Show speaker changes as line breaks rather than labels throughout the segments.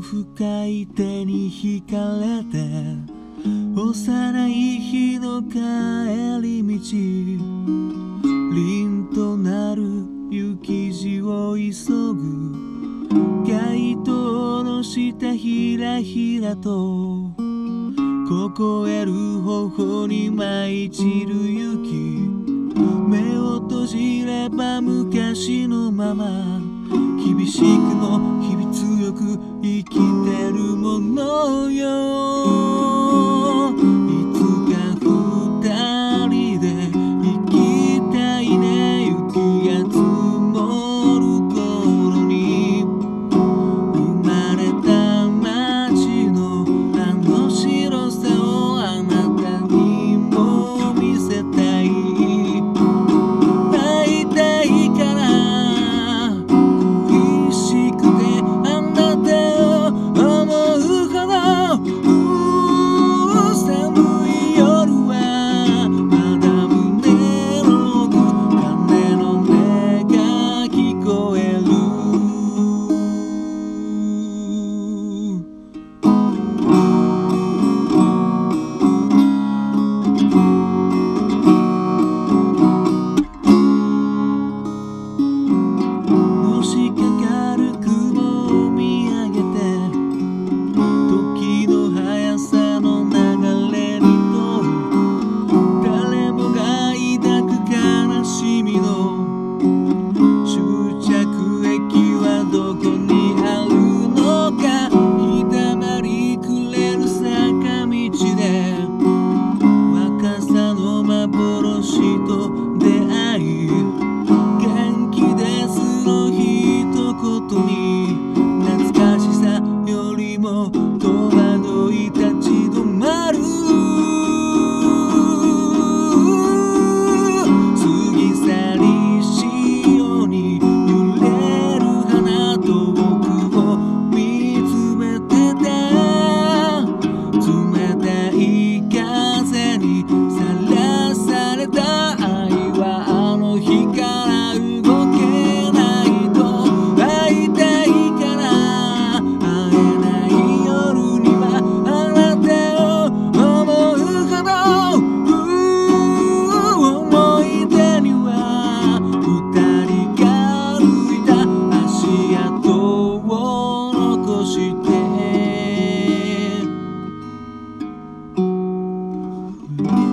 深い手に惹かれて幼い日の帰り道凛となる雪地を急ぐ街灯の下ひらひらと凍える頬に舞い散る雪目を閉じれば昔のまま厳しくも日々強く生きてるものよ。thank you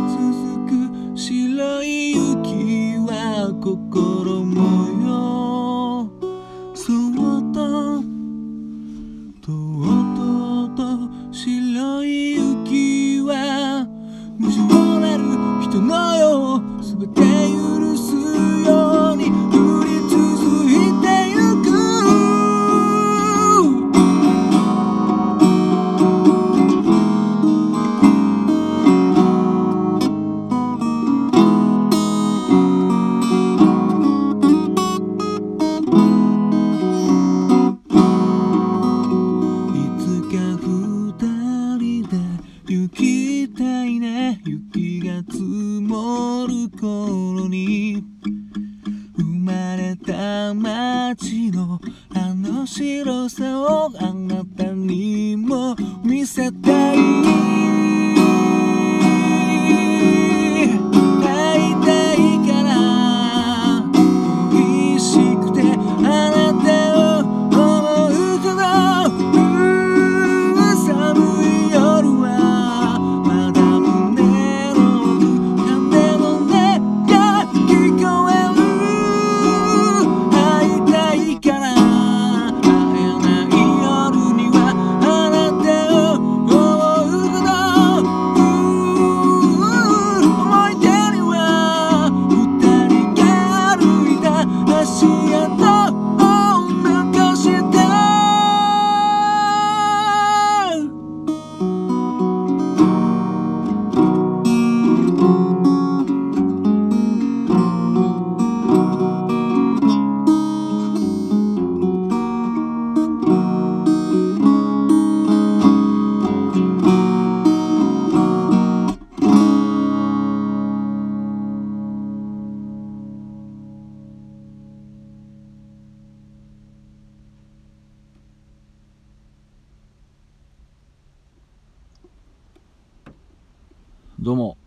どうも。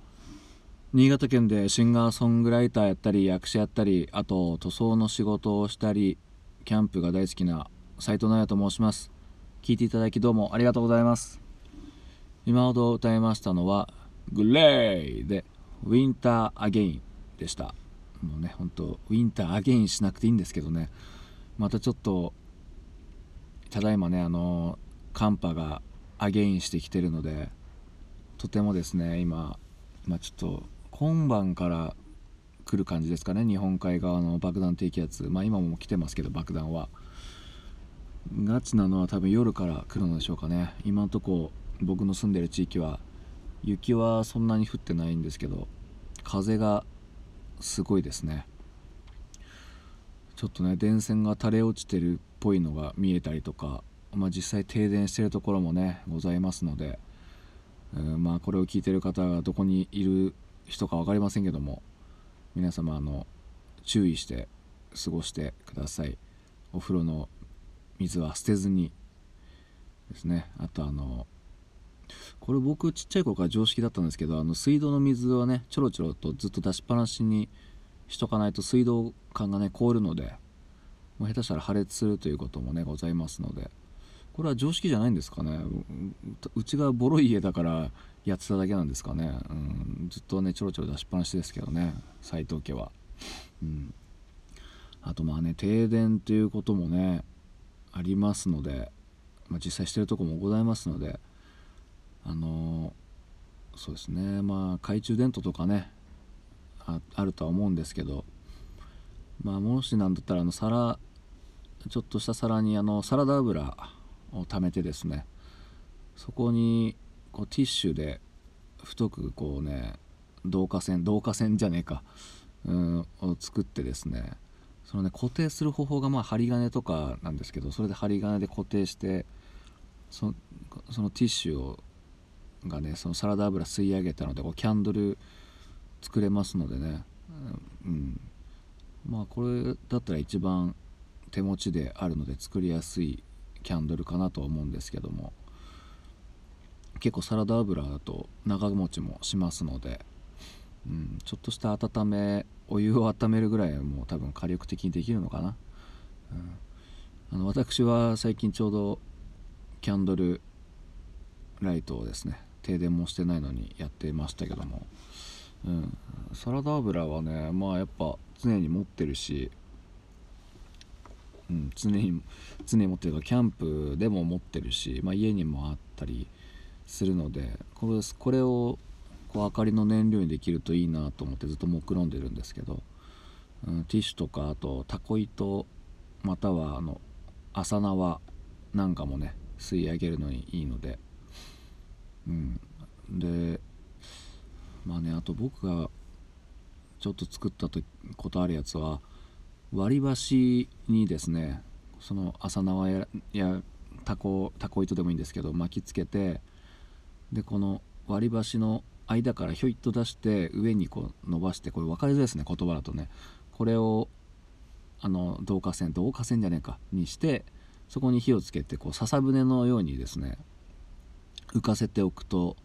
新潟県でシンガーソングライターやったり役者やったりあと塗装の仕事をしたりキャンプが大好きな斉藤直也と申します。聞いていただきどうもありがとうございます。今ほど歌いましたのはグレイでウィンターアゲインでした。もうね本当ウィンターアゲインしなくていいんですけどね。またちょっとただいまねあの寒波がアゲインしてきてるのでとてもですね今、まあ、ちょっと今晩から来る感じですかね。日本海側の爆弾低気圧。まあ今も来てますけど爆弾は。ガチなのは多分夜から来るのでしょうかね。今のとこ僕の住んでる地域は雪はそんなに降ってないんですけど風がすごいですね。ちょっとね電線が垂れ落ちてるっぽいのが見えたりとか、まあ、実際停電してるところもねございますので、えー、まあこれを聞いてる方がどこにいる人か分かりませんけども皆様あの注意して過ごしてください。お風呂の水は捨てずに。ですね。あとあのこれ僕ちっちゃい頃から常識だったんですけどあの水道の水はねちょろちょろとずっと出しっぱなしにしとかないと水道管がね凍るのでもう下手したら破裂するということもねございますので。これは常識じゃないんですかね。うちがボロい家だからやってただけなんですかね、うん、ずっとねちょろちょろ出しっぱなしですけどね。斎藤家は、うん、あとまあね停電ということもねありますので、まあ、実際してるとこもございますのであの、そうですね。まあ懐中電灯とかねあるとは思うんですけどまあもしなんだったらあの皿ちょっとした皿にあのサラダ油を溜めてですねそこにこうティッシュで太くこうね導火線導火線じゃねえかうんを作ってですねそのね固定する方法がまあ針金とかなんですけどそれで針金で固定してそそのティッシュをがねそのサラダ油吸い上げたのでこうキャンドル作れますのでね、うん、まあこれだったら一番手持ちであるので作りやすいキャンドルかなと思うんですけども。結構サラダ油だと長持ちもしますので、うん、ちょっとした温めお湯を温めるぐらいはもう多分火力的にできるのかな、うん、あの私は最近ちょうどキャンドルライトをですね停電もしてないのにやってましたけども。うん、サラダ油はねまあやっぱ常に持ってるし、うん、常に常に持ってるかキャンプでも持ってるし、まあ、家にもあったりするのでこれこれをこう明かりの燃料にできるといいなと思ってずっと目論んでるんですけど、うん、ティッシュとかあとタコ糸またはあの朝縄なんかもね吸い上げるのにいいので、うん、でまあねあと僕がちょっと作ったことあるやつは割り箸にですねその朝縄ややタコタコ糸でもいいんですけど巻きつけてでこの割り箸の間からひょいっと出して上にこう伸ばしてこれ分かりづらいですね言葉だとね。これをあの導火線導火線じゃねえかにしてそこに火をつけてこう笹舟のようにですね浮かせておくと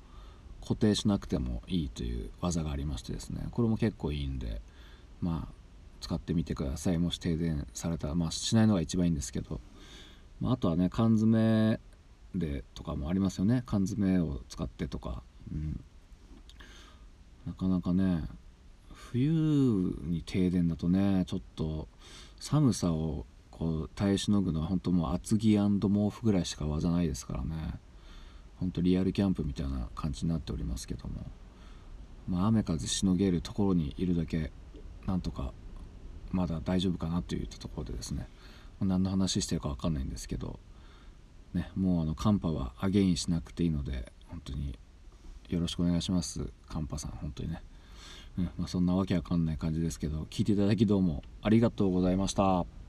固定しなくてもいいという技がありましてですね。これも結構いいんでまあ使ってみてください。もし停電されたらまあしないのが一番いいんですけど、まあ、あとはね缶詰でとかもありますよね。缶詰を使ってとか、うん、なかなかね冬に停電だとねちょっと寒さをこう耐えしのぐのは本当もう厚着毛布ぐらいしか技ないですからね。本当リアルキャンプみたいな感じになっておりますけども、まあ、雨風しのげるところにいるだけなんとかまだ大丈夫かなといったところでですね。何の話してるか分かんないんですけど、ね、もうあの寒波はアゲインしなくていいので本当によろしくお願いします。寒波さん本当にね、うんまあ、そんなわけわかんない感じですけど聞いていただきどうもありがとうございました。